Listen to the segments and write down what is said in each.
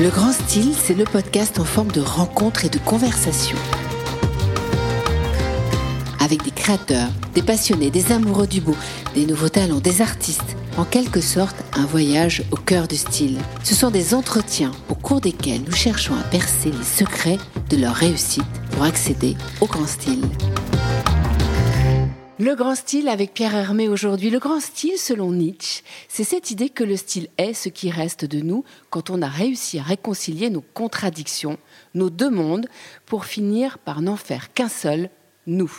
Le Grand Style, c'est le podcast en forme de rencontre et de conversation. Avec des créateurs, des passionnés, des amoureux du beau, des nouveaux talents, des artistes. En quelque sorte, un voyage au cœur du style. Ce sont des entretiens au cours desquels nous cherchons à percer les secrets de leur réussite pour accéder au grand style. Le grand style avec Pierre Hermé aujourd'hui. Le grand style, selon Nietzsche, c'est cette idée que le style est ce qui reste de nous quand on a réussi à réconcilier nos contradictions, nos deux mondes, pour finir par n'en faire qu'un seul, nous,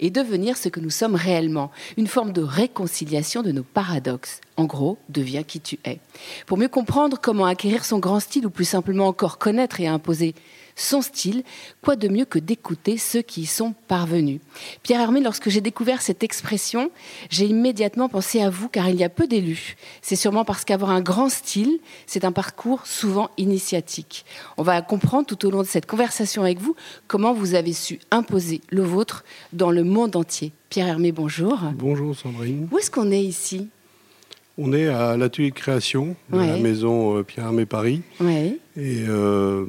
et devenir ce que nous sommes réellement, une forme de réconciliation de nos paradoxes. En gros, deviens qui tu es. Pour mieux comprendre comment acquérir son grand style, ou plus simplement encore connaître et imposer son style, quoi de mieux que d'écouter ceux qui y sont parvenus. Pierre Hermé, lorsque j'ai découvert cette expression, j'ai immédiatement pensé à vous car il y a peu d'élus. C'est sûrement parce qu'avoir un grand style, c'est un parcours souvent initiatique. On va comprendre tout au long de cette conversation avec vous comment vous avez su imposer le vôtre dans le monde entier. Pierre Hermé, bonjour. Bonjour Sandrine. Où est-ce qu'on est ici on est à l'atelier de création de la maison euh, Pierre Hermé Paris. Oui. Et euh,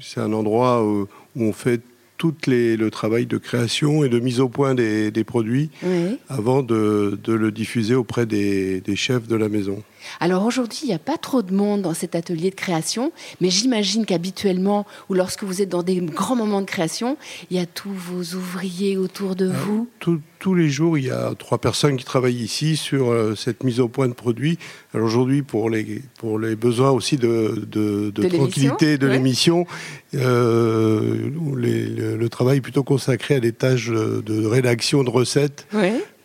c'est un endroit où, on fait tout le travail de création et de mise au point des, produits avant de, le diffuser auprès des, chefs de la maison. Alors aujourd'hui, il n'y a pas trop de monde dans cet atelier de création, mais j'imagine qu'habituellement, ou lorsque vous êtes dans des grands moments de création, il y a tous vos ouvriers autour de ah, vous. tous les jours, il y a trois personnes qui travaillent ici sur euh, cette mise au point de produits. Alors aujourd'hui, pour les, pour les besoins aussi de, de, tranquillité de l'émission, euh, le, travail est plutôt consacré à des tâches de rédaction de recettes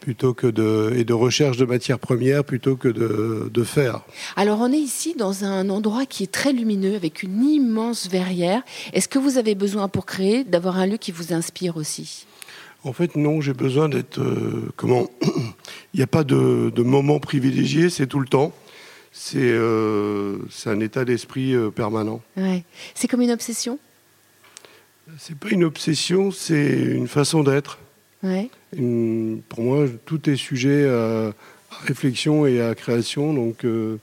plutôt que de, et de recherche de matières premières plutôt que de, de faire. Alors on est ici dans un endroit qui est très lumineux avec une immense verrière. Est-ce que vous avez besoin pour créer d'avoir un lieu qui vous inspire aussi? En fait non, j'ai besoin d'être euh, comment Il n'y a pas de, de, moment privilégié, c'est tout le temps. C'est euh, un état d'esprit euh, permanent. Ouais. C'est comme une obsession? C'est pas une obsession, c'est une façon d'être pour moi, tout est sujet à, réflexion et à création, donc euh,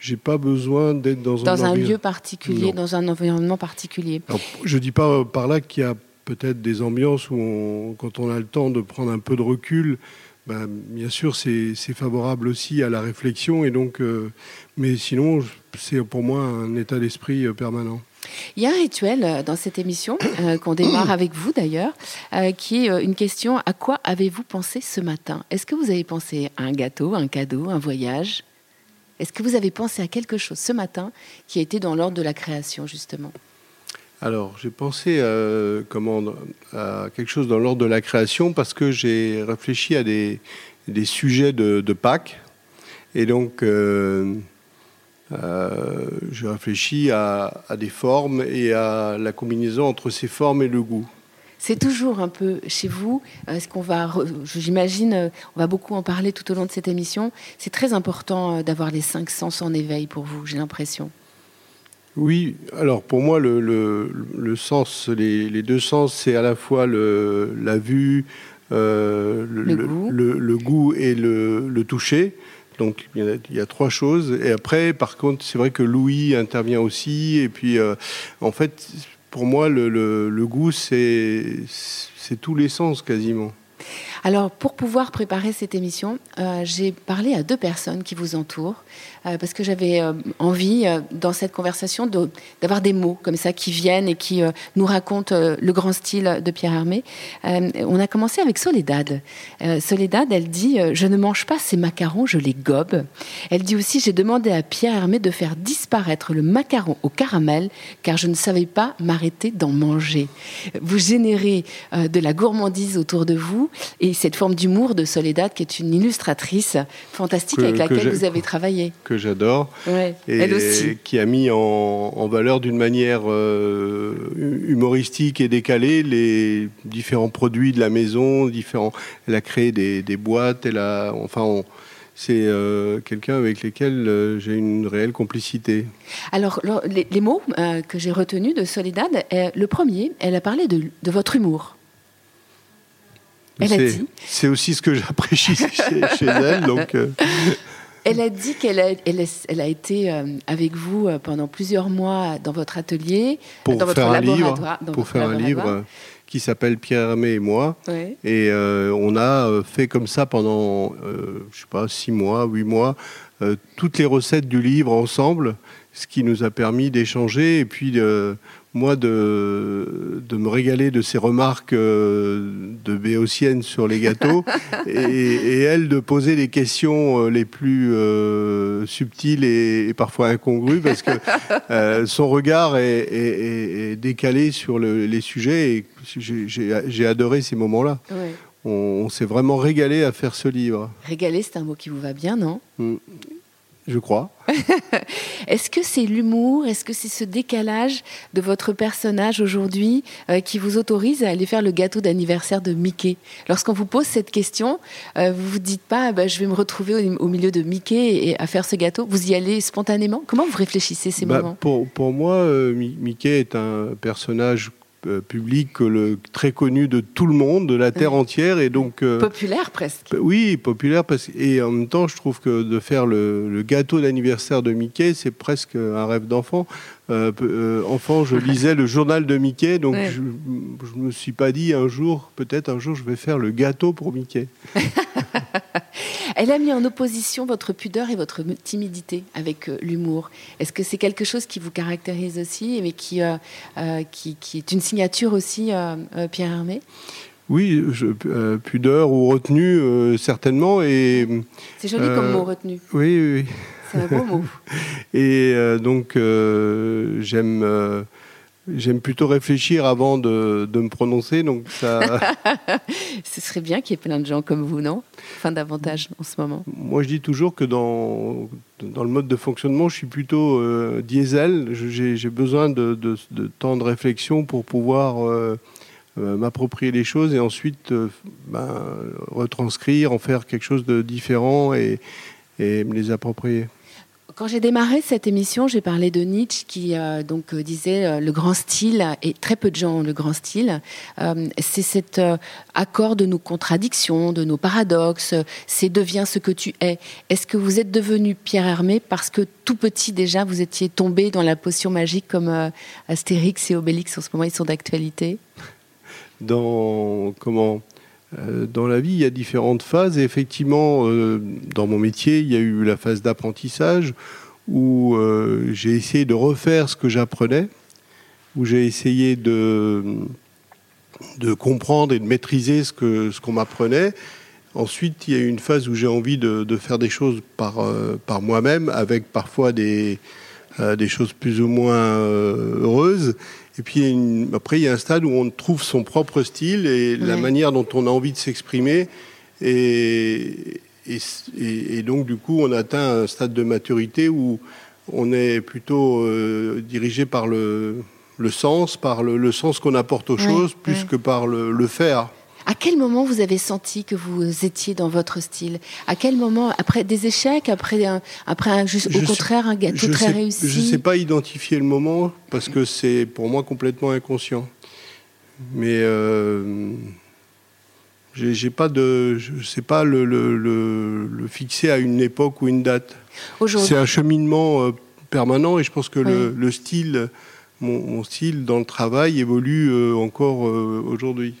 j'ai pas besoin d'être dans, dans un, lieu particulier, dans un environnement particulier. Je je dis pas par là qu'il y a peut-être des ambiances où, quand on a le temps de prendre un peu de recul, ben, bien sûr, c'est favorable aussi à la réflexion, et donc, euh, mais sinon, c'est pour moi un état d'esprit euh, permanent. Il y a un rituel euh, dans cette émission, euh, qu'on démarre avec vous d'ailleurs, euh, qui est une question à quoi avez-vous pensé ce matin? Est-ce que vous avez pensé à un gâteau, un cadeau, un voyage? Est-ce que vous avez pensé à quelque chose ce matin qui a été dans l'ordre de la création, justement? Alors, j'ai pensé comment, à quelque chose dans l'ordre de la création parce que j'ai réfléchi à des, sujets de, Pâques. Et donc, euh, je réfléchis à, des formes et à la combinaison entre ces formes et le goût. C'est toujours un peu chez vous. Est-ce qu'on va, j'imagine, euh, on va beaucoup en parler tout au long de cette émission. C'est très important euh, d'avoir les cinq sens en éveil pour vous. J'ai l'impression. Oui, alors pour moi, le, le, sens, les, deux sens, c'est à la fois le, la vue, le, le, goût. et le, toucher. Donc il y, a, trois choses. Et après, par contre, c'est vrai que Louis intervient aussi. Et puis, euh, en fait, pour moi, le goût, c'est tous les sens quasiment. Alors, pour pouvoir préparer cette émission, euh, j'ai parlé à deux personnes qui vous entourent, euh, parce que j'avais euh, envie, dans cette conversation, d'avoir des mots comme ça qui viennent et qui nous racontent le grand style de Pierre Hermé. on a commencé avec Soledad. Soledad, elle dit Je ne mange pas ces macarons, je les gobe. Elle dit aussi J'ai demandé à Pierre Hermé de faire disparaître le macaron au caramel, car je ne savais pas m'arrêter d'en manger. Vous générez de la gourmandise autour de vous et cette forme d'humour de Soledad, qui est une illustratrice fantastique avec laquelle vous avez travaillé. Que j'adore. et elle aussi. Qui a mis en, valeur d'une manière euh, humoristique et décalée les différents produits de la maison. Différents, elle a créé des, boîtes. Elle a, enfin, c'est euh, quelqu'un avec lequel euh, j'ai une réelle complicité. Alors, les, mots que j'ai retenus de Soledad, le premier, elle a parlé de votre humour. C'est aussi ce que j'apprécie chez, elle. Donc, euh. Elle a dit qu'elle a, elle a, été euh, avec vous euh, pendant plusieurs mois dans votre atelier, pour dans votre laboratoire. Pour faire un livre qui s'appelle Pierre Hermé et moi. Et on a fait comme ça pendant, je sais pas, six mois, huit mois, toutes les recettes du livre ensemble, ce qui nous a permis d'échanger et puis de moi de, de me régaler de ses remarques euh, de béotienne sur les gâteaux et, elle de poser les questions euh, les plus euh, subtiles et, parfois incongrues parce que son regard est, décalé sur les sujets et j'ai adoré ces moments-là. On, s'est vraiment régalé à faire ce livre. Régalé, c'est un mot qui vous va bien, non? Mm je crois. Est-ce que c'est l'humour, est-ce que c'est ce décalage de votre personnage aujourd'hui euh, qui vous autorise à aller faire le gâteau d'anniversaire de Mickey? Lorsqu'on vous pose cette question, euh, vous vous dites pas bah, je vais me retrouver au, milieu de Mickey et à faire ce gâteau. Vous y allez spontanément? Comment vous réfléchissez ces bah, moments? pour, pour, moi, euh, Mickey est un personnage public le, très connu de tout le monde, de la terre entière, et donc euh, populaire presque. Oui, populaire parce et en même temps, je trouve que de faire le, gâteau d'anniversaire de Mickey, c'est presque un rêve d'enfant. Euh, enfant, je lisais le journal de Mickey, donc je, ne me suis pas dit un jour, peut-être un jour, je vais faire le gâteau pour Mickey. Elle a mis en opposition votre pudeur et votre timidité avec euh, l'humour. Est-ce que c'est quelque chose qui vous caractérise aussi, mais qui, euh, euh, qui, est une signature aussi, Pierre Hermé? Oui, pudeur ou retenue, certainement. Et, c'est joli comme mot, retenue. Oui, oui. C'est un beau mot. et donc, j'aime J'aime plutôt réfléchir avant de, me prononcer, donc ça. Ce serait bien qu'il y ait plein de gens comme vous, non? Enfin, davantage en ce moment. Moi, je dis toujours que dans, dans le mode de fonctionnement, je suis plutôt euh, diesel. J'ai besoin de, de, temps de réflexion pour pouvoir euh, euh, m'approprier les choses et ensuite ben, retranscrire, en faire quelque chose de différent et, et me les approprier. Quand j'ai démarré cette émission, j'ai parlé de Nietzsche qui euh, donc euh, disait euh, le grand style et très peu de gens ont le grand style. c'est cet accord de nos contradictions, de nos paradoxes. C'est deviens ce que tu es. Est-ce que vous êtes devenu Pierre Hermé parce que tout petit déjà vous étiez tombé dans la potion magique comme Astérix et Obélix en ce moment ils sont d'actualité? Dans comment? Dans la vie, il y a différentes phases et effectivement, euh, dans mon métier, il y a eu la phase d'apprentissage où euh, j'ai essayé de refaire ce que j'apprenais, où j'ai essayé de, de comprendre et de maîtriser ce qu'on ce qu'on m'apprenait. Ensuite, il y a eu une phase où j'ai envie de, de, faire des choses par, par moi-même, avec parfois des, des choses plus ou moins heureuses. Et puis après, il y a un stade où on trouve son propre style et la manière dont on a envie de s'exprimer. Et, et, donc, du coup, on atteint un stade de maturité où on est plutôt euh, dirigé par le, le, sens, par le, sens qu'on apporte aux choses, plus que par le, le faire. À quel moment vous avez senti que vous étiez dans votre style? À quel moment Après des échecs Après, un, après un, juste, au contraire un gâteau très réussi? Je ne sais pas identifier le moment parce que c'est pour moi complètement inconscient. Mais euh, j'ai pas de, je sais pas le, le, le, fixer à une époque ou une date. C'est un cheminement euh, permanent et je pense que le, style, mon, style dans le travail évolue euh, encore euh, aujourd'hui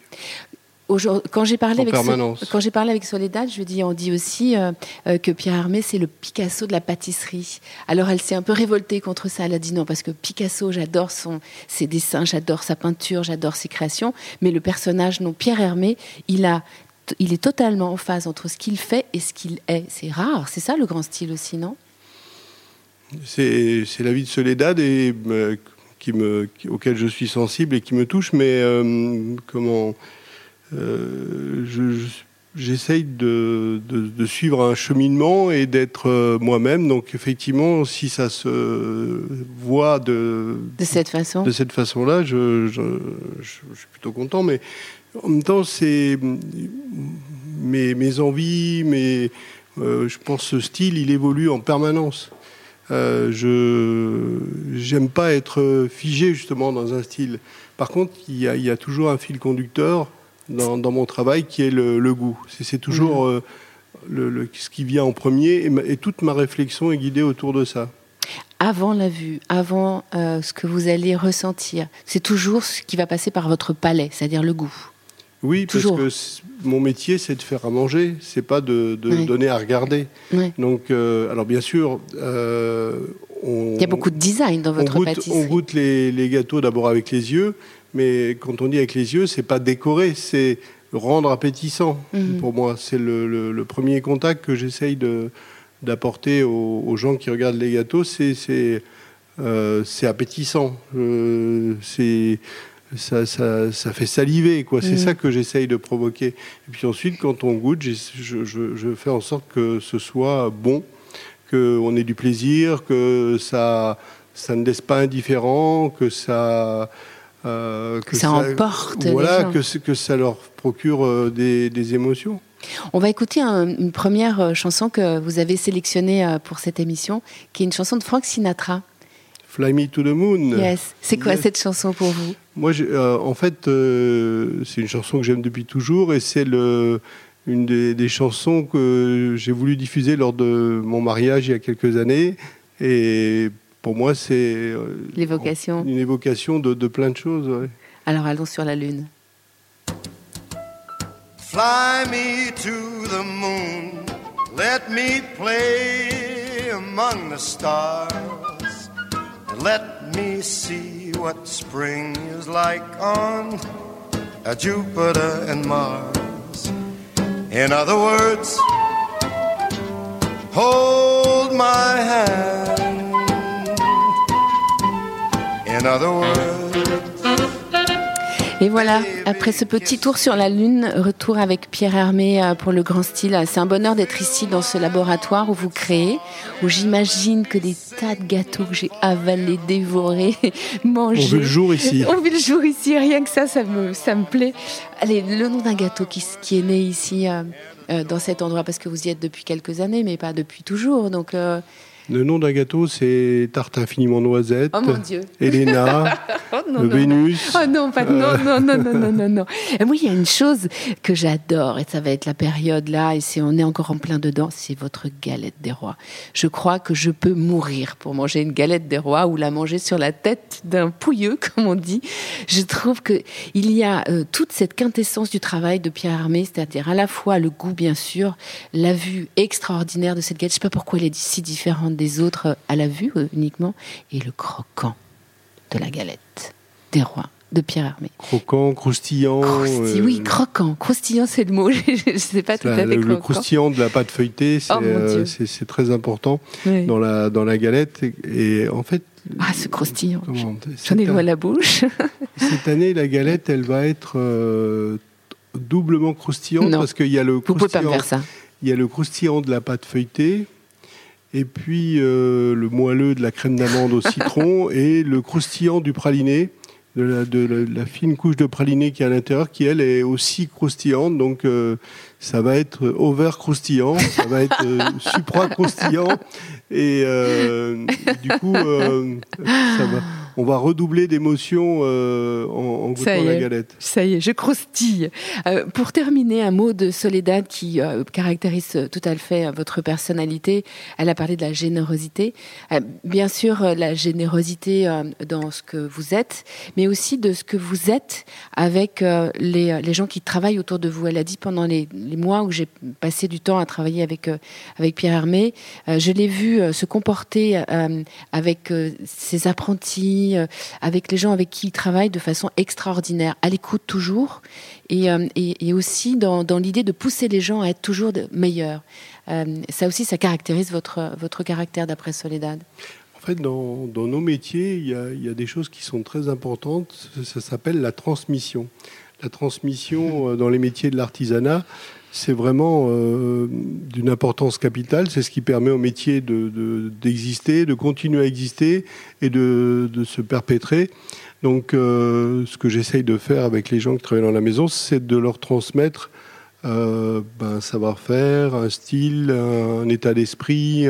quand j'ai parlé, avec parlé Soledad, je dis, on dit aussi euh, euh, que Pierre Hermé, c'est le Picasso de la pâtisserie. Alors elle s'est un peu révoltée contre ça. Elle a dit non, parce que Picasso, j'adore son, ses dessins, j'adore sa peinture, j'adore ses créations. Mais le personnage, non, Pierre Hermé, il, a, il est totalement en phase entre ce qu'il fait et ce qu'il est. C'est rare. C'est ça le grand style aussi, non? C'est la vie de Soledad et, euh, qui me, auquel je suis sensible et qui me touche. Mais comment euh, j'essaye de, de, suivre un cheminement et d'être euh, moi-même. Donc effectivement, si ça se voit de, de cette façon, de cette façon-là, je, je, suis plutôt content. Mais en même temps, c'est mes, mes, envies, mes, euh, je pense ce style, il évolue en permanence. Euh, je j'aime pas être figé justement dans un style. Par contre, il y a, il y a toujours un fil conducteur dans, mon travail qui est le, goût. C'est toujours, mhm. euh, ce qui vient en premier, et, toute ma réflexion est guidée autour de ça. Avant la vue, avant euh, ce que vous allez ressentir, c'est toujours ce qui va passer par votre palais, c'est-à-dire le goût. Oui, parce que mon métier, c'est de faire à manger, c'est pas de, donner à regarder. Donc, euh, alors bien sûr, euh, on, il y a beaucoup de design dans votre on pâtisserie. On goûte les, gâteaux d'abord avec les yeux, mais quand on dit avec les yeux, c'est pas décorer, c'est rendre appétissant. Mhm. Pour moi, c'est le, premier contact que j'essaye d'apporter aux, gens qui regardent les gâteaux, c'est c'est euh, appétissant. c'est ça, ça, ça, fait saliver, quoi. C'est mm. ça que j'essaye de provoquer. Et puis ensuite, quand on goûte, je, je, je, fais en sorte que ce soit bon, qu'on ait du plaisir, que ça, ça ne laisse pas indifférent, que ça. Euh, que, ça, emporte. Voilà, Que, que ça leur procure euh, des, des émotions. On va écouter une première euh, chanson que vous avez sélectionnée pour cette émission, qui est une chanson de Frank Sinatra. Fly Me to the Moon. Yes. C'est quoi cette chanson pour vous? Moi, euh, en fait, euh, c'est une chanson que j'aime depuis toujours et c'est le, une des, chansons que j'ai voulu diffuser lors de mon mariage il y a quelques années. Et pour moi, c'est euh, l'évocation. Une évocation de, plein de choses. Alors allons sur la lune. Fly me to the moon, let me play among the stars. Let me see what spring is like on a Jupiter and Mars. In other words, hold my Et voilà, après ce petit tour sur la Lune, retour avec Pierre Hermé euh, pour le grand style. C'est un bonheur d'être ici dans ce laboratoire où vous créez, où j'imagine que des tas de gâteaux que j'ai avalés, dévorés, mangés. On vit le jour ici. On vit le jour ici, rien que ça, ça me, ça me plaît. Allez, le nom d'un gâteau qui, qui, est né ici, euh, euh, dans cet endroit, parce que vous y êtes depuis quelques années, mais pas depuis toujours. Donc. Le nom d'un gâteau, c'est Tarte infiniment noisette. Oh mon Dieu. Elena. oh Vénus. Oh non, pas, non, non, non, non, non, non, non. Et moi, il y a une chose que j'adore, et ça va être la période là, et c'est, on est encore en plein dedans, c'est votre galette des rois. Je crois que je peux mourir pour manger une galette des rois ou la manger sur la tête d'un pouilleux, comme on dit. Je trouve que il y a euh, toute cette quintessence du travail de Pierre Armé, c'est-à-dire à la fois le goût, bien sûr, la vue extraordinaire de cette galette. Je sais pas pourquoi elle est si différente des autres à la vue euh, uniquement, et le croquant de la galette des rois de Pierre Hermé. Croquant, croustillant. Oui, euh, croquant. Croustillant, c'est le mot. je ne sais pas tout à fait. Le, croustillant de la pâte feuilletée, c'est oh, c'est très important dans, la, dans la galette. Et, en fait. Ah, ce croustillant. J'en ai loin la bouche. cette année, la galette, elle va être euh, doublement croustillante parce qu'il y a le croustillant. Il y a le croustillant de la pâte feuilletée et puis euh, le moelleux de la crème d'amande au citron et le croustillant du praliné, de la, de la, fine couche de praliné qui est à l'intérieur, qui elle est aussi croustillante. Donc euh, ça va être over croustillant, ça va être euh, supra croustillant, et du coup ça va on va redoubler d'émotion euh, en, goûtant la galette. Ça y est, je croustille. Euh, pour terminer, un mot de Soledad qui euh, caractérise tout à fait votre personnalité. Elle a parlé de la générosité. bien sûr, la générosité dans ce que vous êtes, mais aussi de ce que vous êtes avec les, gens qui travaillent autour de vous. Elle a dit pendant les, mois où j'ai passé du temps à travailler avec, avec Pierre Hermé, je l'ai vu se comporter avec ses apprentis, euh, avec les gens avec qui il travaille de façon extraordinaire, à l'écoute toujours, et, euh, aussi dans, l'idée de pousser les gens à être toujours meilleurs. Euh, ça aussi, ça caractérise votre, votre caractère d'après Soledad. En fait, dans, nos métiers, il y, a, il y, a, des choses qui sont très importantes. Ça s'appelle la transmission. La transmission dans les métiers de l'artisanat, c'est vraiment euh, d'une importance capitale. C'est ce qui permet au métier d'exister, de, de, continuer à exister et de, de se perpétrer. Donc, euh, ce que j'essaye de faire avec les gens qui travaillent dans la maison, c'est de leur transmettre euh, ben, un savoir-faire, un style, un, état d'esprit,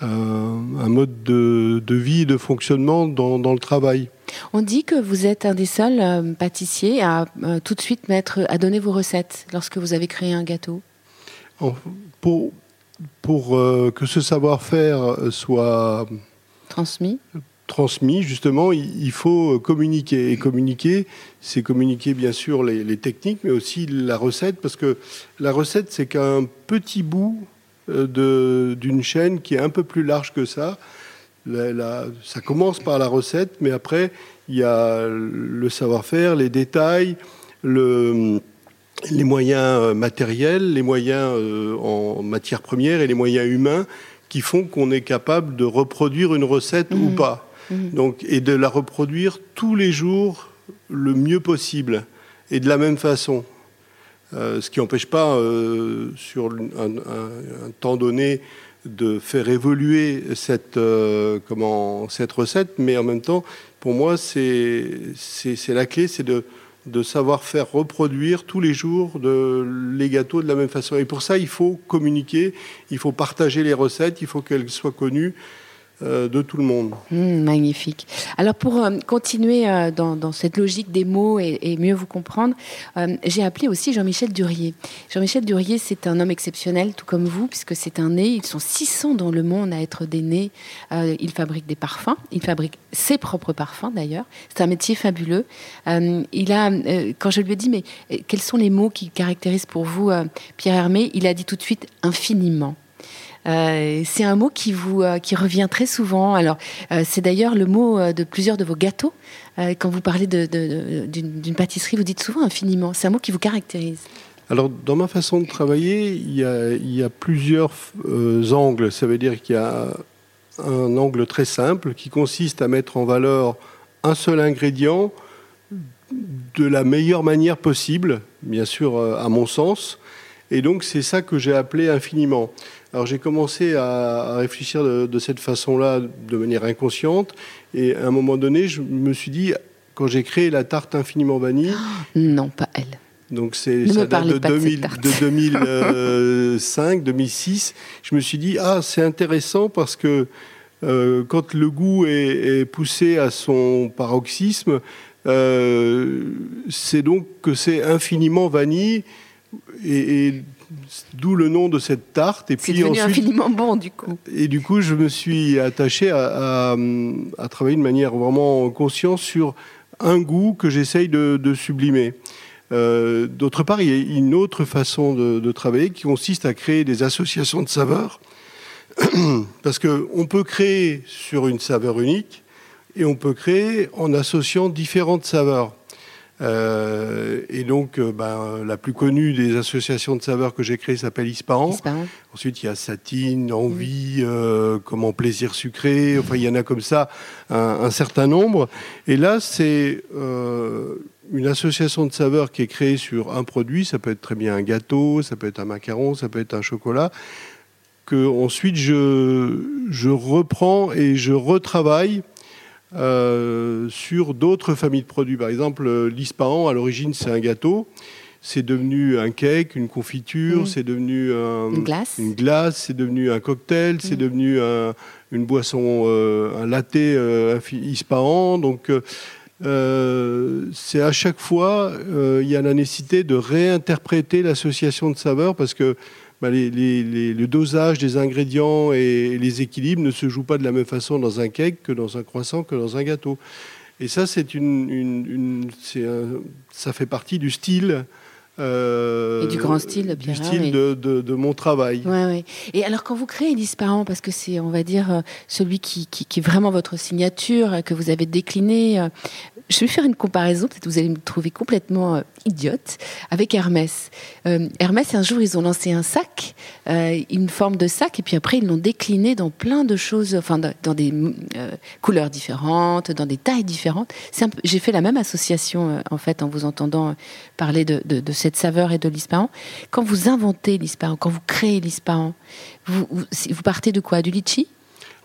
un, mode de, de, vie, de fonctionnement dans, dans le travail. On dit que vous êtes un des seuls euh, pâtissiers à euh, tout de suite mettre, à donner vos recettes lorsque vous avez créé un gâteau. pour, pour que ce savoir-faire soit transmis transmis, justement, il faut communiquer. Et communiquer, c'est communiquer bien sûr les, techniques, mais aussi la recette, parce que la recette, c'est qu'un petit bout euh, d'une chaîne qui est un peu plus large que ça. ça commence par la recette, mais après, il y a le savoir-faire, les détails, le, les moyens euh, matériels, les moyens euh, en matière première et les moyens humains qui font qu'on est capable de reproduire une recette ou mmh. pas. Mhm. Donc, et de la reproduire tous les jours le mieux possible et de la même façon. Euh, ce qui n'empêche pas, euh, sur un, temps donné, de faire évoluer cette, euh, cette recette, mais en même temps, pour moi, c'est la clé, c'est de, savoir faire reproduire tous les jours les gâteaux de la même façon. Et pour ça, il faut communiquer, il faut partager les recettes, il faut qu'elles soient connues. Euh, de tout le monde. Mmh, magnifique. Alors pour euh, continuer euh, dans, cette logique des mots et, mieux vous comprendre, j'ai appelé aussi Jean-Michel Durier. Jean-Michel Durier, c'est un homme exceptionnel, tout comme vous, puisque c'est un né. Ils sont 600 dans le monde à être des nés. il fabrique des parfums. Il fabrique ses propres parfums d'ailleurs. C'est un métier fabuleux. il a, quand je lui ai dit, mais quels sont les mots qui caractérisent pour vous Pierre Hermé Il a dit tout de suite infiniment. Euh, c'est un mot qui vous euh, qui revient très souvent. Alors, euh, c'est d'ailleurs le mot de plusieurs de vos gâteaux. quand vous parlez d'une pâtisserie, vous dites souvent infiniment. C'est un mot qui vous caractérise. Alors, dans ma façon de travailler, il y a, il y a plusieurs angles. Ça veut dire qu'il y a un angle très simple qui consiste à mettre en valeur un seul ingrédient de la meilleure manière possible, bien sûr à mon sens. Et donc c'est ça que j'ai appelé infiniment. Alors j'ai commencé à, réfléchir de, cette façon-là, de manière inconsciente, et à un moment donné, je me suis dit, quand j'ai créé la tarte infiniment vanille... non, pas elle. Donc c'est ça date de, 2005, 2006. Je me suis dit, ah, c'est intéressant parce que euh, quand le goût est, poussé à son paroxysme, euh, c'est donc que c'est infiniment vanille. Et, et D'où le nom de cette tarte. Et puis devenu infiniment bon, du coup. Et du coup, je me suis attaché à, travailler de manière vraiment consciente sur un goût que j'essaye de, sublimer. Euh, d'autre part, il y a une autre façon de, travailler qui consiste à créer des associations de saveurs. Parce qu'on peut créer sur une saveur unique et on peut créer en associant différentes saveurs. Euh, et donc, euh, ben, la plus connue des associations de saveurs que j'ai créées s'appelle Ispahan. Ensuite, il y a Satine, Envie, euh, comment Plaisir sucré. Enfin, il y en a comme ça un, certain nombre. Et là, c'est une association de saveurs qui est créée sur un produit. Ça peut être très bien un gâteau, ça peut être un macaron, ça peut être un chocolat. Que ensuite je, je reprends et je retravaille euh, sur d'autres familles de produits. Par exemple, euh, l'ispahan, à l'origine, c'est un gâteau. C'est devenu un cake, une confiture, mm. c'est devenu une glace, une glace c'est devenu un cocktail, c'est mm. devenu une boisson, euh, un latte ispahan. Donc, c'est à chaque fois, il y a la nécessité de réinterpréter l'association de saveurs parce que bah, le dosage des ingrédients et les équilibres ne se jouent pas de la même façon dans un cake que dans un croissant que dans un gâteau. Et ça, c'est une, ça fait partie du style. Euh, et du grand style, du style de, de, mon travail. Ouais, ouais. Et alors, quand vous créez Disparant, parce que c'est, on va dire, euh, celui qui, qui, qui, est vraiment votre signature, que vous avez décliné, euh, je vais faire une comparaison, peut-être vous allez me trouver complètement euh, idiote, avec Hermès. Euh, Hermès, un jour, ils ont lancé un sac, euh, une forme de sac, et puis après, ils l'ont décliné dans plein de choses, enfin, dans, des couleurs différentes, dans des tailles différentes. J'ai fait la même association, en fait, en vous entendant parler de, cette saveur et de l'ispahan. Quand vous inventez l'ispahan, quand vous créez l'ispahan, vous, vous partez de quoi? Du litchi?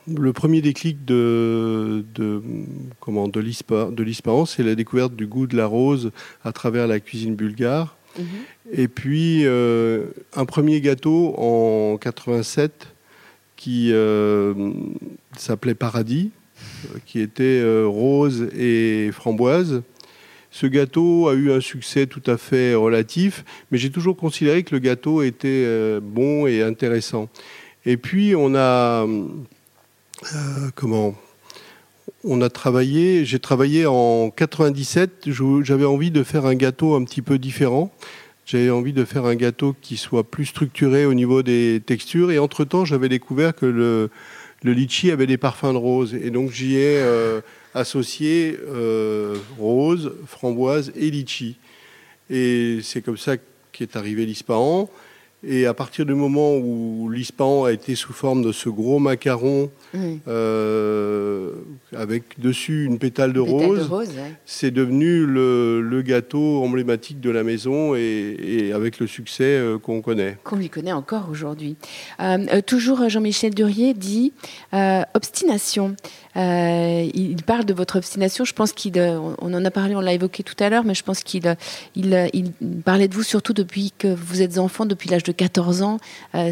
Le premier déclic de, de, comment, de l'Ispahan, c'est la découverte du goût de la rose à travers la cuisine bulgare. Mhm. Et puis, euh, un premier gâteau en 87 qui euh, s'appelait Paradis, qui était euh, rose et framboise. Ce gâteau a eu un succès tout à fait relatif, mais j'ai toujours considéré que le gâteau était bon et intéressant. Et puis on a comment on a travaillé, j'ai travaillé en 97, j'avais envie de faire un gâteau un petit peu différent. J'avais envie de faire un gâteau qui soit plus structuré au niveau des textures. Et entre-temps, j'avais découvert que le, litchi avait des parfums de rose. Et donc, j'y ai euh, associé euh, rose, framboise et litchi. Et c'est comme ça qu'est arrivé l'Ispahan. Et à partir du moment où l'Ispahan a été sous forme de ce gros macaron euh, avec dessus une pétale de rose, c'est devenu le, gâteau emblématique de la maison et, avec le succès euh, qu'on connaît. Qu'on lui connaît encore aujourd'hui. Euh, toujours Jean-Michel Durier dit obstination. Euh, il parle de votre obstination. Je pense qu'il, euh, on en a parlé, on l'a évoqué tout à l'heure, mais je pense qu'il euh, il, parlait de vous surtout depuis que vous êtes enfant, depuis l'âge de 14 ans.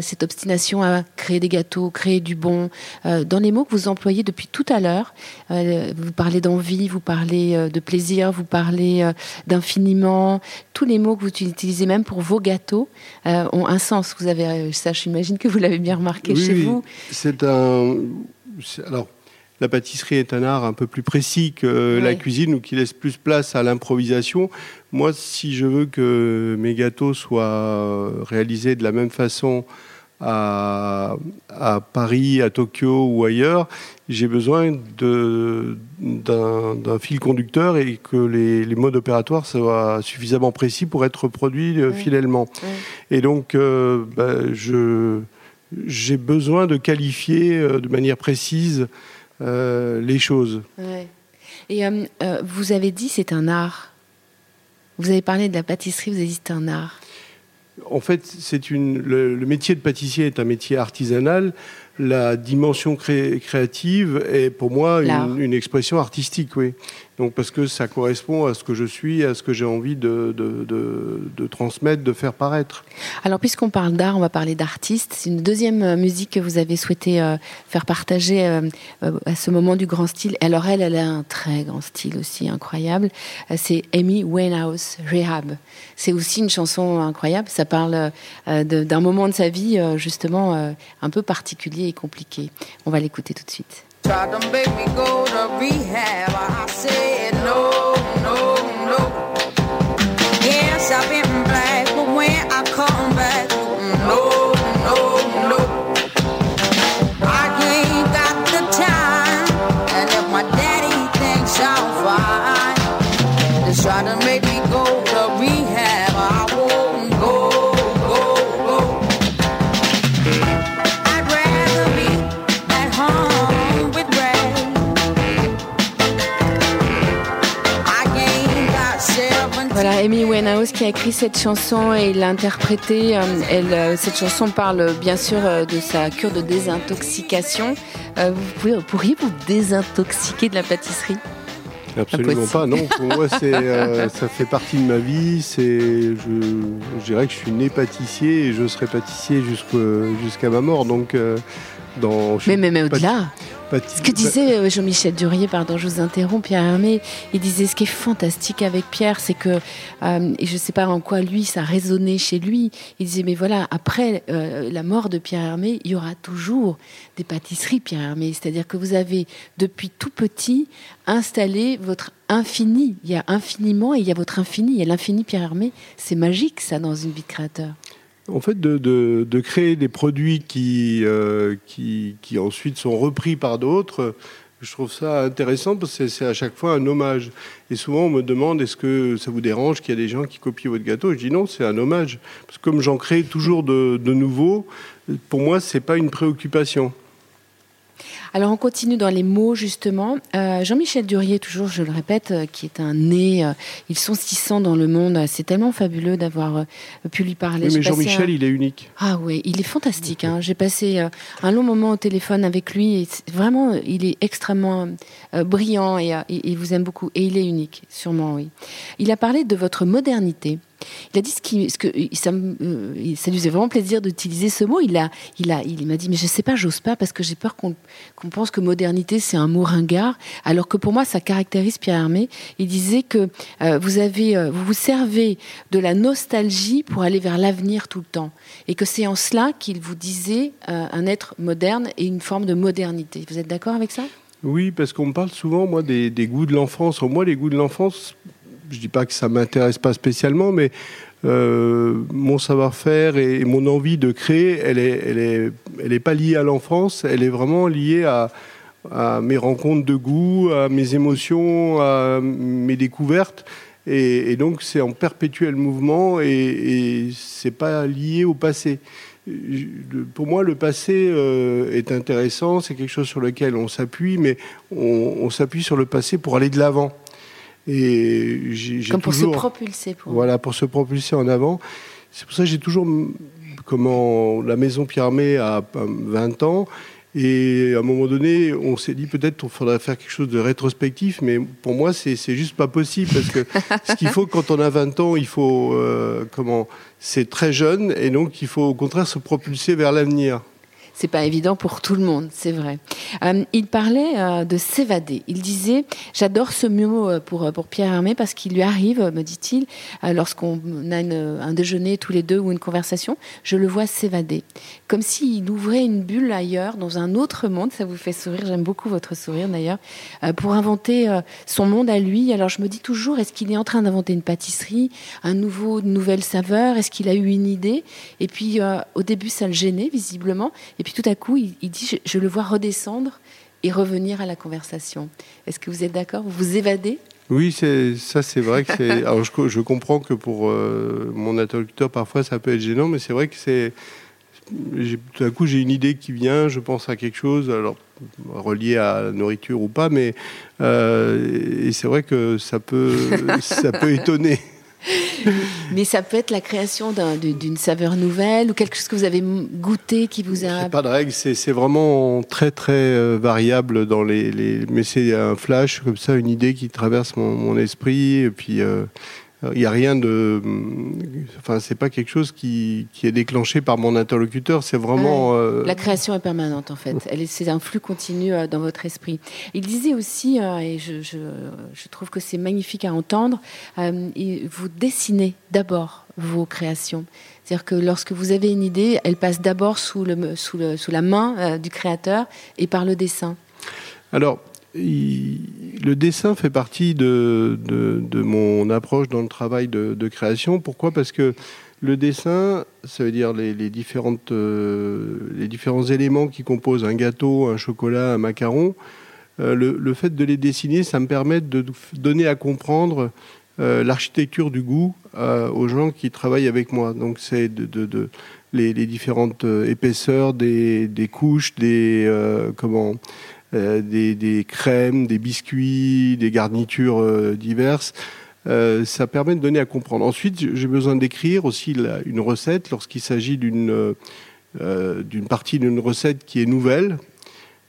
cette obstination à créer des gâteaux, créer du bon. dans les mots que vous employez depuis tout à l'heure, vous parlez d'envie, vous parlez de plaisir, vous parlez d'infiniment. Tous les mots que vous utilisez même pour vos gâteaux ont un sens. Vous avez ça, j'imagine que vous l'avez bien remarqué chez oui. vous. C'est un. Alors, la pâtisserie est un art un peu plus précis que la cuisine ou qui laisse plus place à l'improvisation. Moi, si je veux que mes gâteaux soient réalisés de la même façon à, Paris, à Tokyo ou ailleurs, j'ai besoin d'un fil conducteur et que les, modes opératoires soient suffisamment précis pour être produits euh, fidèlement. Et donc, euh, bah, j'ai besoin de qualifier euh, de manière précise euh, les choses. Et euh, euh, vous avez dit c'est un art. Vous avez parlé de la pâtisserie, vous avez dit c'est un art. En fait, c'est une, le, métier de pâtissier est un métier artisanal. La dimension créative est pour moi une, une, expression artistique, oui. Donc parce que ça correspond à ce que je suis, à ce que j'ai envie de, transmettre, de faire paraître. Alors puisqu'on parle d'art, on va parler d'artiste. C'est une deuxième euh, musique que vous avez souhaité euh, faire partager euh, à ce moment du grand style. Alors elle, elle a un très grand style aussi incroyable. C'est Amy Winehouse, Rehab. C'est aussi une chanson incroyable. Ça parle d'un moment de sa vie justement un peu particulier et compliqué. On va l'écouter tout de suite. Tried to make me go to rehab. I said no, no, no. Yes, I've been black, but when I come back, no, no, no. I ain't got the time, and if my daddy thinks I'm fine, they try to make Qui a écrit cette chanson et l'a interprétée. Euh, elle, euh, cette chanson parle bien sûr euh, de sa cure de désintoxication. Vous pourriez vous désintoxiquer de la pâtisserie? Absolument pas, non. Pour moi, ça fait partie de ma vie. je, dirais que je suis né pâtissier et je serai pâtissier jusqu'à ma mort. Donc, dans, mais, mais, mais au-delà. Ce que disait euh, Jean-Michel Durier, pardon, je vous interromps, Pierre Hermé, il disait ce qui est fantastique avec Pierre, c'est que, euh, et je ne sais pas en quoi lui, ça résonnait chez lui, il disait, mais voilà, après euh, la mort de Pierre Hermé, il y aura toujours des pâtisseries Pierre Hermé, c'est-à-dire que vous avez, depuis tout petit, installé votre infini. Il y a infiniment et il y a votre infini. Il y a l'infini Pierre Hermé. C'est magique, ça, dans une vie de créateur en fait, de, créer des produits euh, qui, qui, ensuite sont repris par d'autres, je trouve ça intéressant parce que c'est à chaque fois un hommage. Et souvent, on me demande est-ce que ça vous dérange qu'il y a des gens qui copient votre gâteau? Je dis non, c'est un hommage. Parce que comme j'en crée toujours de, de nouveaux, pour moi, c'est pas une préoccupation. Alors on continue dans les mots justement. Euh, Jean-Michel Durier, toujours je le répète, euh, qui est un né. Euh, ils sont 600 dans le monde. C'est tellement fabuleux d'avoir pu lui parler. mais Jean-Michel, il est unique. Ah oui, il est fantastique. Hein. J'ai passé un long moment au téléphone avec lui. Et vraiment, il est extrêmement brillant et, il vous aime beaucoup. Et il est unique, sûrement, oui. Il a parlé de votre modernité. Il a dit ce, qui, ce que ça, ça, lui faisait vraiment plaisir d'utiliser ce mot. Il a, il a, il m'a dit mais je sais pas, j'ose pas parce que j'ai peur qu'on qu'on pense que modernité, c'est un mot ringard, alors que pour moi, ça caractérise Pierre Hermé. Il disait que euh, vous, avez, euh, vous vous servez de la nostalgie pour aller vers l'avenir tout le temps. Et que c'est en cela qu'il vous disait euh, un être moderne et une forme de modernité. Vous êtes d'accord avec ça? Oui, parce qu'on me parle souvent, moi, des, des goûts de l'enfance. Moi, les goûts de l'enfance, je dis pas que ça m'intéresse pas spécialement, mais euh, mon savoir-faire et, mon envie de créer, elle est, elle est, elle pas liée à l'enfance, elle est vraiment liée à, mes rencontres de goût, à mes émotions, à mes découvertes. Et, donc c'est en perpétuel mouvement et, et c'est pas lié au passé. Pour moi, le passé euh, est intéressant, c'est quelque chose sur lequel on s'appuie, mais on s'appuie sur le passé pour aller de l'avant. Et Comme pour se propulser. Voilà, pour se propulser en avant. C'est pour ça que j'ai toujours comment la maison Pierre Armé a 20 ans. Et à un moment donné, on s'est dit peut-être qu'il faudrait faire quelque chose de rétrospectif, mais pour moi, c'est juste pas possible parce que ce qu'il faut quand on a 20 ans, il faut euh, comment C'est très jeune et donc il faut au contraire se propulser vers l'avenir c'est pas évident pour tout le monde, c'est vrai. Euh, il parlait euh, de s'évader. Il disait, j'adore ce mot euh, pour, pour Pierre Hermé parce qu'il lui arrive, me dit-il, lorsqu'on a un déjeuner tous les deux ou une conversation, je le vois s'évader. Comme s'il ouvrait une bulle ailleurs, dans un autre monde. Ça vous fait sourire, j'aime beaucoup votre sourire d'ailleurs, pour inventer son monde à lui. Alors je me dis toujours, est-ce qu'il est en train d'inventer une pâtisserie, un nouveau, une nouvelle saveur? Est-ce qu'il a eu une idée? Et puis au début, ça le gênait visiblement. Et puis tout à coup, il, dit, je, le vois redescendre et revenir à la conversation. Est-ce que vous êtes d'accord? Vous vous évadez? Oui, ça c'est vrai je, comprends que pour euh, mon interlocuteur parfois ça peut être gênant, mais c'est vrai que c'est. Tout à coup j'ai une idée qui vient, je pense à quelque chose, alors relié à la nourriture ou pas, mais euh, c'est vrai que ça peut ça peut étonner. Mais ça peut être la création d'une saveur nouvelle ou quelque chose que vous avez goûté qui vous a. Pas de règle, c'est vraiment très très euh, variable dans les, mais c'est un flash comme ça, une idée qui traverse mon, mon esprit et puis. Euh, il n'y a rien de. Enfin, c'est pas quelque chose qui, qui, est déclenché par mon interlocuteur. C'est vraiment. Euh, La création est permanente, en fait. C'est un flux continu euh, dans votre esprit. Il disait aussi, euh, et je, je, je, trouve que c'est magnifique à entendre, vous dessinez d'abord vos créations. C'est-à-dire que lorsque vous avez une idée, elle passe d'abord sous, le, sous, le, sous la main du créateur et par le dessin. Alors, le dessin fait partie de, de, mon approche dans le travail de, création. Pourquoi? Parce que le dessin, ça veut dire les, différentes, euh, les différents éléments qui composent un gâteau, un chocolat, un macaron. Euh, le, fait de les dessiner, ça me permet de donner à comprendre euh, l'architecture du goût aux gens qui travaillent avec moi. Donc c'est de, les, les, différentes épaisseurs des, des couches, des comment euh, des, crèmes, des biscuits, des garnitures euh, diverses. Euh, ça permet de donner à comprendre. Ensuite, j'ai besoin d'écrire aussi une recette lorsqu'il s'agit d'une partie d'une recette qui est nouvelle.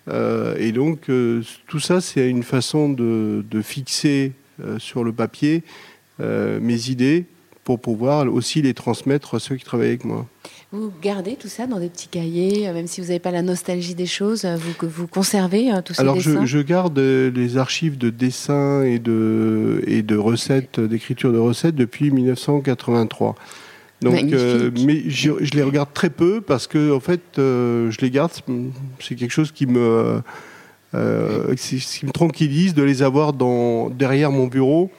et donc, tout ça, c'est une façon de, de fixer sur le papier mes idées pour pouvoir aussi les transmettre à ceux qui travaillent avec moi. Vous gardez tout ça dans des petits cahiers, euh, même si vous n'avez pas la nostalgie des choses, euh, vous, vous conservez euh, tout ça Alors je, je, garde les archives de dessins et de, et de recettes, d'écriture de recettes depuis 1983. Donc, mais je, je, les regarde très peu parce que en fait, je les garde. C'est quelque chose qui me, qui me tranquillise de les avoir dans, derrière mon bureau.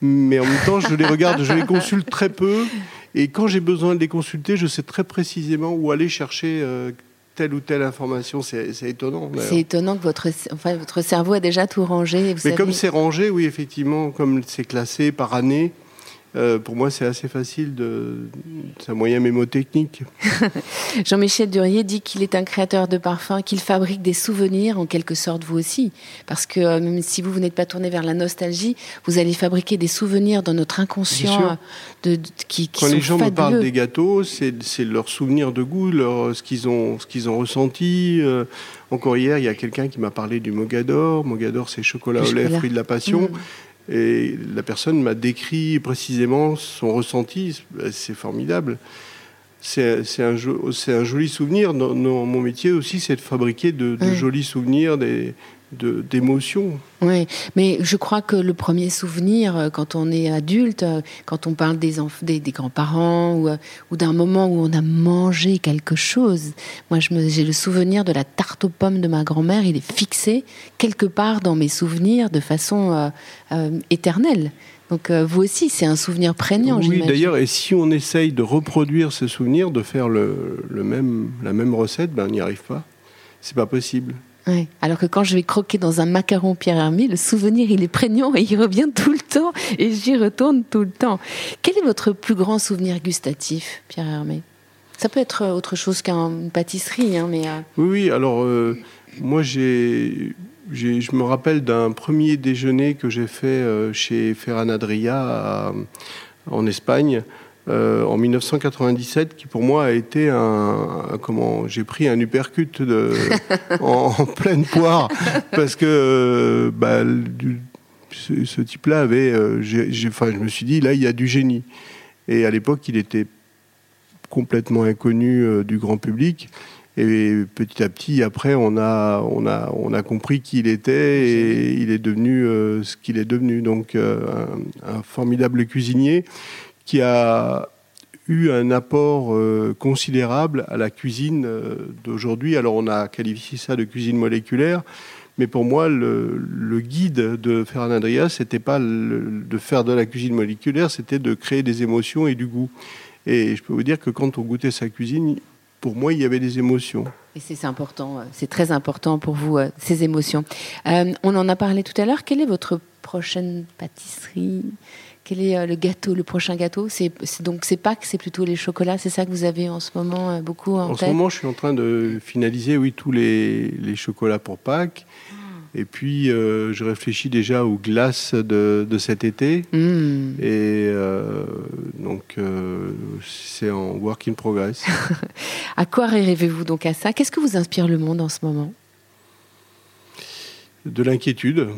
Mais en même temps, je les regarde, je les consulte très peu. Et quand j'ai besoin de les consulter, je sais très précisément où aller chercher euh, telle ou telle information. C'est étonnant. C'est étonnant que votre, enfin, votre cerveau a déjà tout rangé. Mais comme c'est rangé, oui, effectivement, comme c'est classé par année, euh, pour moi, c'est assez facile de. C'est un moyen mémotechnique. Jean-Michel Durier dit qu'il est un créateur de parfums, qu'il fabrique des souvenirs, en quelque sorte, vous aussi. Parce que euh, même si vous, vous n'êtes pas tourné vers la nostalgie, vous allez fabriquer des souvenirs dans notre inconscient de, qui, qui, Quand les gens me parlent des gâteaux, c'est leur souvenir de goût, leur, ce qu'ils ont, ce ont ressenti. Euh, encore hier, il y a quelqu'un qui m'a parlé du Mogador. Mogador, c'est chocolat au lait, fruit de la passion. Mm. Et la personne m'a décrit précisément son ressenti. C'est formidable. c'est un, un, joli souvenir. Dans, mon métier aussi, c'est de fabriquer de, jolis souvenirs, des, d'émotions. Oui, mais je crois que le premier souvenir, euh, quand on est adulte, euh, quand on parle des, des, des grands-parents ou, euh, ou d'un moment où on a mangé quelque chose, moi j'ai le souvenir de la tarte aux pommes de ma grand-mère, il est fixé quelque part dans mes souvenirs de façon éternelle. Donc vous aussi, c'est un souvenir prégnant. Oui, d'ailleurs, et si on essaye de reproduire ce souvenir, de faire le, le même, la même recette, ben, on n'y arrive pas. C'est pas possible. Alors que quand je vais croquer dans un macaron Pierre Hermé, le souvenir il est prégnant et il revient tout le temps et j'y retourne tout le temps. Quel est votre plus grand souvenir gustatif, Pierre Hermé Ça peut être autre chose qu'une pâtisserie, hein, mais. Euh, oui, oui. Alors euh, moi j'ai, je me rappelle d'un premier déjeuner que j'ai fait euh, chez Ferran Adria en Espagne. Euh, en 1997 qui pour moi a été un, comment j'ai pris un uppercut de, en, pleine poire parce que euh, bah, ce, type-là avait euh, enfin, je me suis dit là il y a du génie. Et à l'époque il était complètement inconnu du grand public. Et petit à petit, après, on a, on a, on a compris qui il était et il est devenu ce qu'il est devenu. Donc, un, formidable cuisinier qui a eu un apport euh, considérable à la cuisine euh, d'aujourd'hui. Alors on a qualifié ça de cuisine moléculaire, mais pour moi le, guide de Ferran Adrià, c'était pas de faire de la cuisine moléculaire, c'était de créer des émotions et du goût. Et je peux vous dire que quand on goûtait sa cuisine, pour moi, il y avait des émotions. Et c'est important, euh, c'est très important pour vous, ces émotions. on en a parlé tout à l'heure. Quelle est votre prochaine pâtisserie? Quel est euh, le gâteau, le prochain gâteau? C'est donc c'est Pâques, c'est plutôt les chocolats, c'est ça que vous avez en ce moment euh, beaucoup en, en tête? En ce moment, je suis en train de finaliser, oui, tous les, les chocolats pour Pâques. Ah. Et puis, euh, je réfléchis déjà aux glaces de, de cet été. Hmm. Et donc, c'est en work in progress. à quoi rêvez-vous donc à ça? Qu'est-ce que vous inspire le monde en ce moment? De l'inquiétude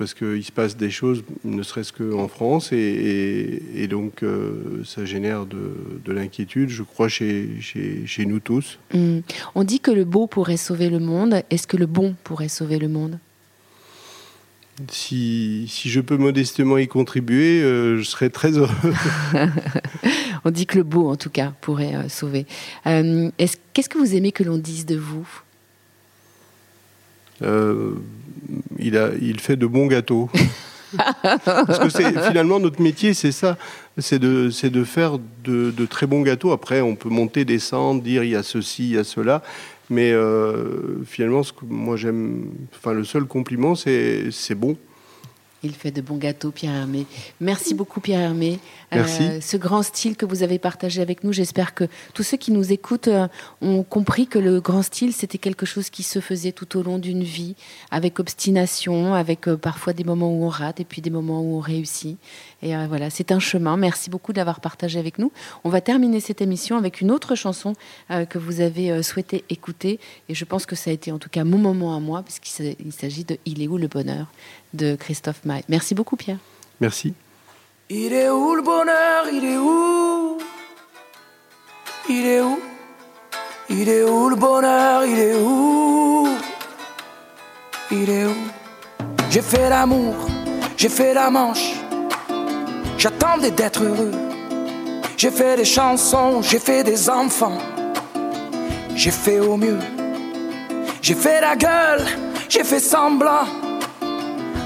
parce qu'il se passe des choses, ne serait-ce qu'en France, et, donc euh, ça génère de, l'inquiétude, je crois, chez, chez, nous tous. Hmm. On dit que le beau pourrait sauver le monde. Est-ce que le bon pourrait sauver le monde? Si, si, je peux modestement y contribuer, euh, je serais très heureux. On dit que le beau, en tout cas, pourrait euh, sauver. Qu'est-ce que vous aimez que l'on dise de vous? Il, a, il fait de bons gâteaux. Parce que finalement notre métier, c'est ça, c'est de, de faire de, très bons gâteaux. Après, on peut monter, descendre, dire il y a ceci, il y a cela. Mais euh, finalement, ce que moi j'aime, enfin le seul compliment, c'est bon. Il fait de bons gâteaux, Pierre Hermé. Merci beaucoup, Pierre Hermé. Merci. Euh, ce grand style que vous avez partagé avec nous, j'espère que tous ceux qui nous écoutent euh, ont compris que le grand style, c'était quelque chose qui se faisait tout au long d'une vie, avec obstination, avec euh, parfois des moments où on rate et puis des moments où on réussit. Et voilà, c'est un chemin. Merci beaucoup d'avoir partagé avec nous. On va terminer cette émission avec une autre chanson que vous avez souhaité écouter. Et je pense que ça a été en tout cas mon moment à moi, puisqu'il s'agit de Il est où le bonheur? De Christophe Maé. Merci beaucoup, Pierre. Merci. Il est où le bonheur? Il est où? Il est où? Il est où le bonheur? Il est où? Il est où? J'ai fait l'amour, j'ai fait la manche. J'attendais d'être heureux. J'ai fait des chansons, j'ai fait des enfants. J'ai fait au mieux. J'ai fait la gueule, j'ai fait semblant.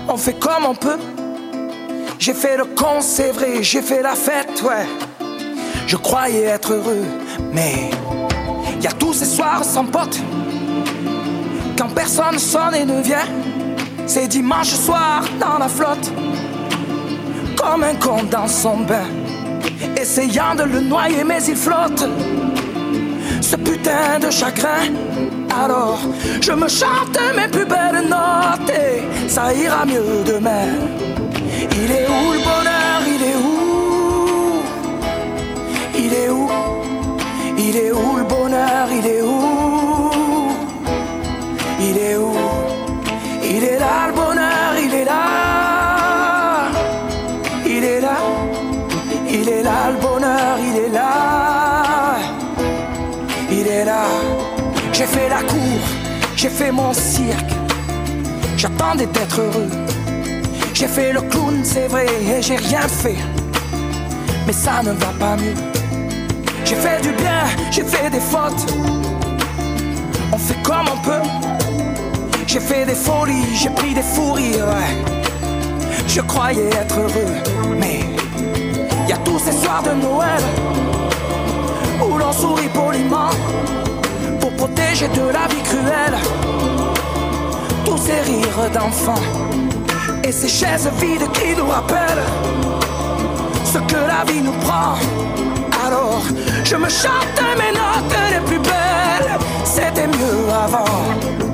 On fait comme on peut. J'ai fait le con, c'est vrai, j'ai fait la fête, ouais. Je croyais être heureux, mais y a tous ces soirs sans pote. Quand personne sonne et ne vient, c'est dimanche soir dans la flotte. Comme un con dans son bain, essayant de le noyer, mais il flotte. Putain de chagrin. Alors, je me chante mes plus belles notes et ça ira mieux demain. Il est où le bonheur? Il est où? Il est où? Il est où le bonheur? Il est où? J'ai fait mon cirque. J'attendais d'être heureux. J'ai fait le clown, c'est vrai, et j'ai rien fait. Mais ça ne va pas mieux. J'ai fait du bien, j'ai fait des fautes. On fait comme on peut. J'ai fait des folies, j'ai pris des fous. Je croyais être heureux, mais y a tous ces soirs de Noël où l'on sourit poliment pour protéger de la vie tous ces rires d'enfants et ces chaises vides qui nous rappellent ce que la vie nous prend. Alors je me chante mes notes les plus belles, c'était mieux avant.